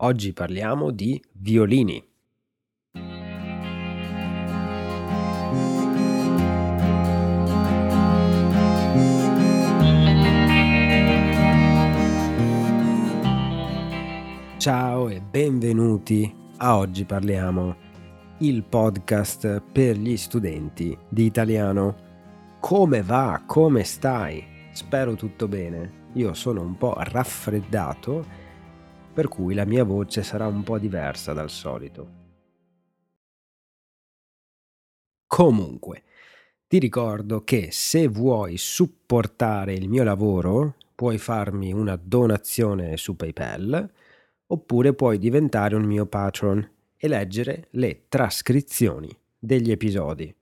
Oggi parliamo di violini. Ciao e benvenuti a Oggi parliamo, il podcast per gli studenti di italiano. Come va? Come stai? Spero tutto bene. Io sono un po' raffreddato, per cui la mia voce sarà un po' diversa dal solito. Comunque, ti ricordo che se vuoi supportare il mio lavoro, puoi farmi una donazione su PayPal oppure puoi diventare un mio patron e leggere le trascrizioni degli episodi.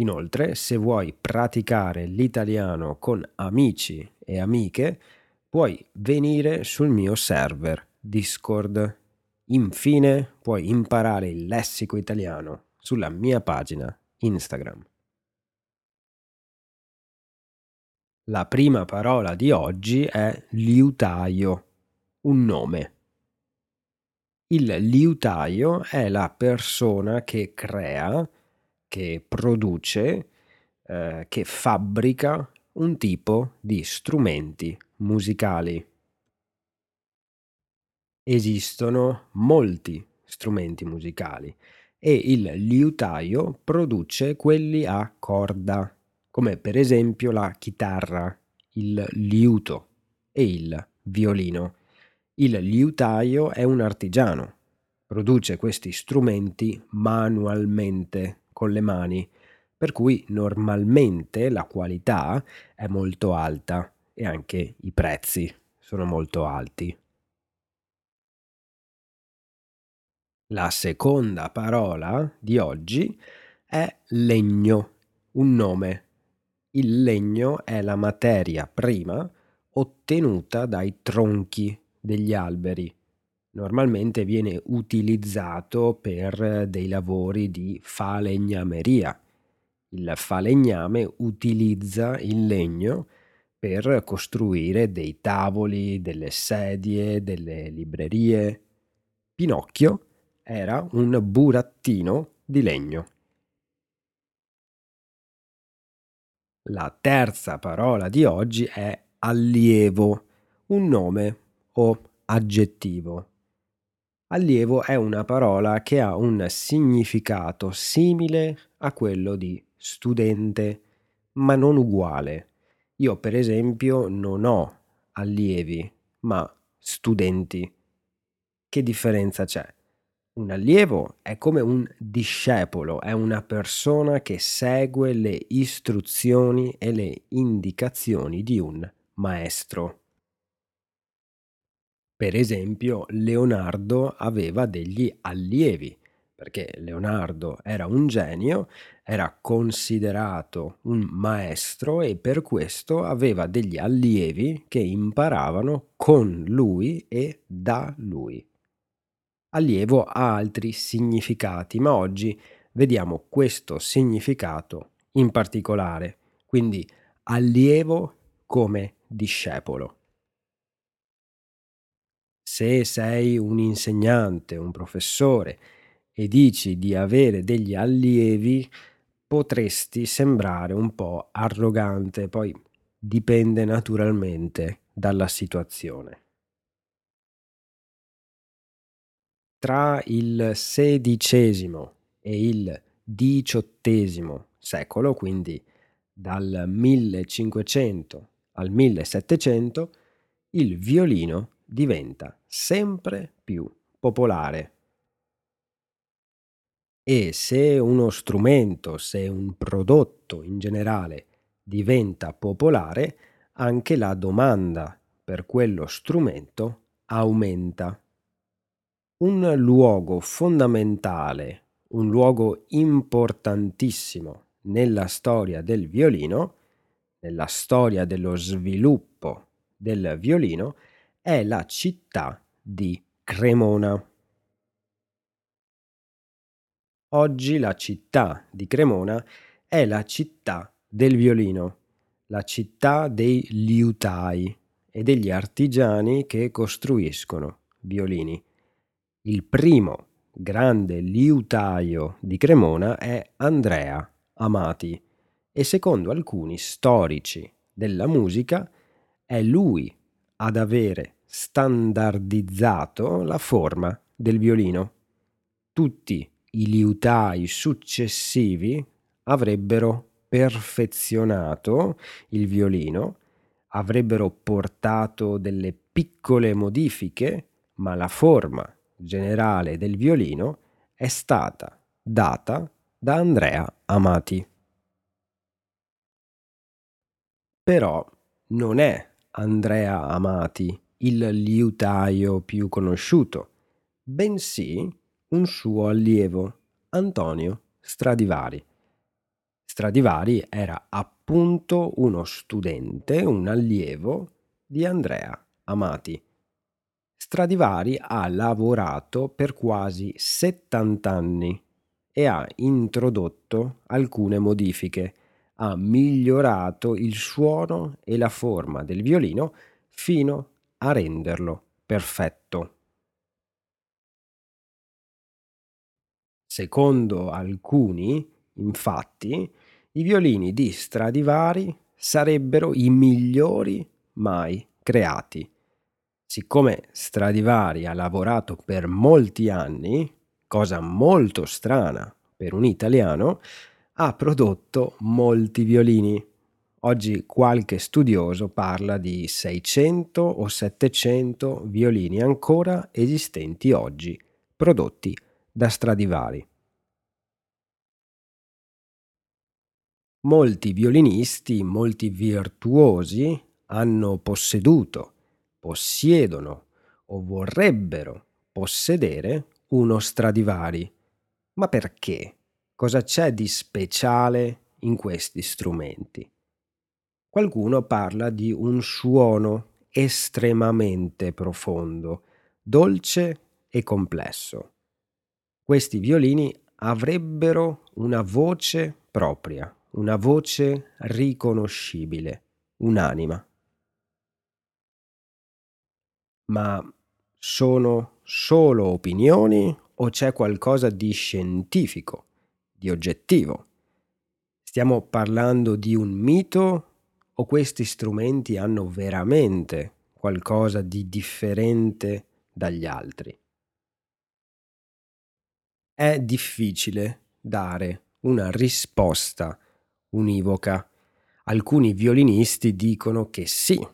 Inoltre, se vuoi praticare l'italiano con amici e amiche, puoi venire sul mio server Discord. Infine, puoi imparare il lessico italiano sulla mia pagina Instagram. La prima parola di oggi è liutaio, un nome. Il liutaio è la persona che crea, che produce, eh, che fabbrica un tipo di strumenti musicali. Esistono molti strumenti musicali e il liutaio produce quelli a corda, come per esempio la chitarra, il liuto e il violino. Il liutaio è un artigiano, produce questi strumenti manualmente, con le mani, per cui normalmente la qualità è molto alta e anche i prezzi sono molto alti. La seconda parola di oggi è legno, un nome. Il legno è la materia prima ottenuta dai tronchi degli alberi. Normalmente viene utilizzato per dei lavori di falegnameria. Il falegname utilizza il legno per costruire dei tavoli, delle sedie, delle librerie. Pinocchio era un burattino di legno. La terza parola di oggi è allievo, un nome o aggettivo. Allievo è una parola che ha un significato simile a quello di studente, ma non uguale. Io per esempio non ho allievi, ma studenti. Che differenza c'è? Un allievo è come un discepolo, è una persona che segue le istruzioni e le indicazioni di un maestro. Per esempio, Leonardo aveva degli allievi, perché Leonardo era un genio, era considerato un maestro e per questo aveva degli allievi che imparavano con lui e da lui. Allievo ha altri significati, ma oggi vediamo questo significato in particolare, quindi allievo come discepolo. Se sei un insegnante, un professore e dici di avere degli allievi, potresti sembrare un po' arrogante, poi dipende naturalmente dalla situazione. Tra il XVI e il XVIII secolo, quindi dal 1500 al 1700, il violino diventa sempre più popolare. E se uno strumento, se un prodotto in generale diventa popolare, anche la domanda per quello strumento aumenta. Un luogo fondamentale, un luogo importantissimo nella storia del violino, nella storia dello sviluppo del violino, è la città di Cremona. Oggi la città di Cremona è la città del violino, la città dei liutai e degli artigiani che costruiscono violini. Il primo grande liutaio di Cremona è Andrea Amati e secondo alcuni storici della musica è lui ad avere standardizzato la forma del violino. Tutti i liutai successivi avrebbero perfezionato il violino, avrebbero portato delle piccole modifiche, ma la forma generale del violino è stata data da Andrea Amati. Però non è Andrea Amati il liutaio più conosciuto, bensì un suo allievo, Antonio Stradivari. Stradivari era appunto uno studente, un allievo di Andrea Amati. Stradivari ha lavorato per quasi 70 anni e ha introdotto alcune modifiche, ha migliorato il suono e la forma del violino fino a renderlo perfetto. Secondo alcuni, infatti, i violini di Stradivari sarebbero i migliori mai creati. Siccome Stradivari ha lavorato per molti anni, cosa molto strana per un italiano, ha prodotto molti violini. Oggi qualche studioso parla di 600 o 700 violini ancora esistenti oggi, prodotti da Stradivari. Molti violinisti, molti virtuosi hanno posseduto, possiedono o vorrebbero possedere uno Stradivari. Ma perché? Cosa c'è di speciale in questi strumenti? Qualcuno parla di un suono estremamente profondo, dolce e complesso questi violini avrebbero una voce propria, una voce riconoscibile, un'anima. Ma sono solo opinioni o c'è qualcosa di scientifico, di oggettivo? Stiamo parlando di un mito o questi strumenti hanno veramente qualcosa di differente dagli altri? è difficile dare una risposta univoca. Alcuni violinisti dicono che sì,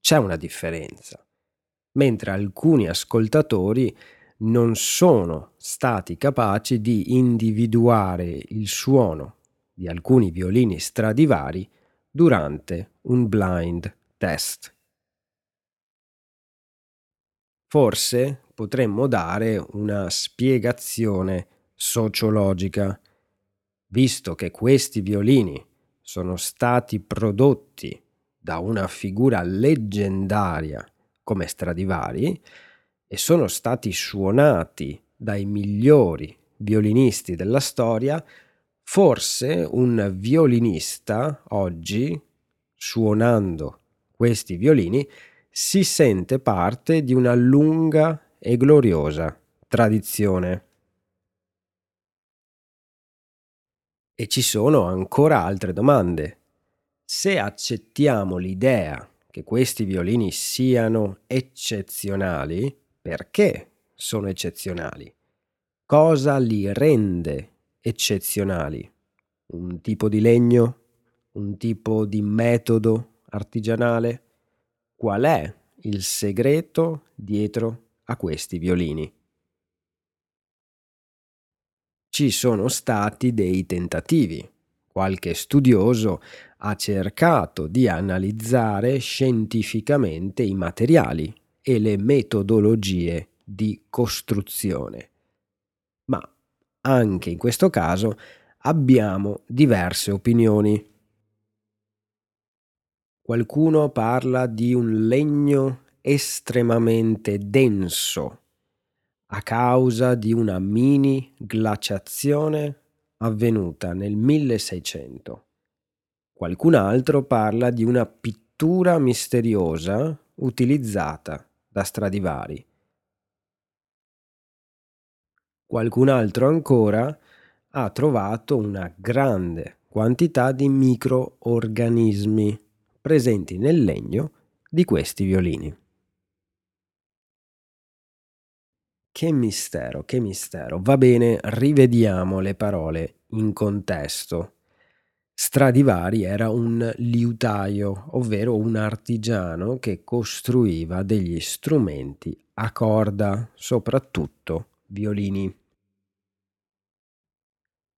c'è una differenza, mentre alcuni ascoltatori non sono stati capaci di individuare il suono di alcuni violini stradivari durante un blind test. Forse potremmo dare una spiegazione sociologica, visto che questi violini sono stati prodotti da una figura leggendaria come Stradivari e sono stati suonati dai migliori violinisti della storia, forse un violinista oggi, suonando questi violini, si sente parte di una lunga e gloriosa tradizione. E ci sono ancora altre domande. Se accettiamo l'idea che questi violini siano eccezionali, perché sono eccezionali? Cosa li rende eccezionali? Un tipo di legno? Un tipo di metodo artigianale? Qual è il segreto dietro a questi violini. Ci sono stati dei tentativi. Qualche studioso ha cercato di analizzare scientificamente i materiali e le metodologie di costruzione. Ma anche in questo caso abbiamo diverse opinioni. Qualcuno parla di un legno estremamente denso a causa di una mini glaciazione avvenuta nel 1600. Qualcun altro parla di una pittura misteriosa utilizzata da Stradivari. Qualcun altro ancora ha trovato una grande quantità di microorganismi presenti nel legno di questi violini. Che mistero, che mistero. Va bene, rivediamo le parole in contesto. Stradivari era un liutaio, ovvero un artigiano che costruiva degli strumenti a corda, soprattutto violini.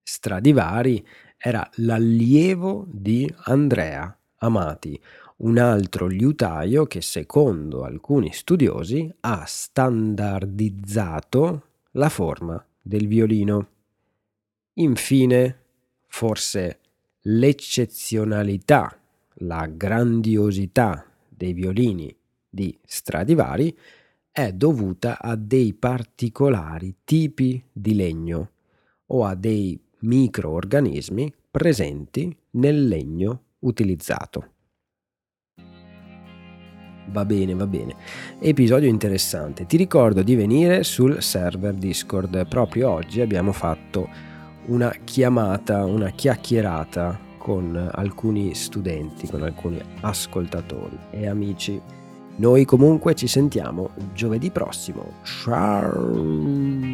Stradivari era l'allievo di Andrea Amati, un altro liutaio che secondo alcuni studiosi ha standardizzato la forma del violino. Infine, forse l'eccezionalità, la grandiosità dei violini di Stradivari è dovuta a dei particolari tipi di legno o a dei microorganismi presenti nel legno utilizzato. Va bene, va bene. Episodio interessante. Ti ricordo di venire sul server Discord. Proprio oggi abbiamo fatto una chiamata, una chiacchierata con alcuni studenti, con alcuni ascoltatori e amici. Noi comunque ci sentiamo giovedì prossimo. Ciao!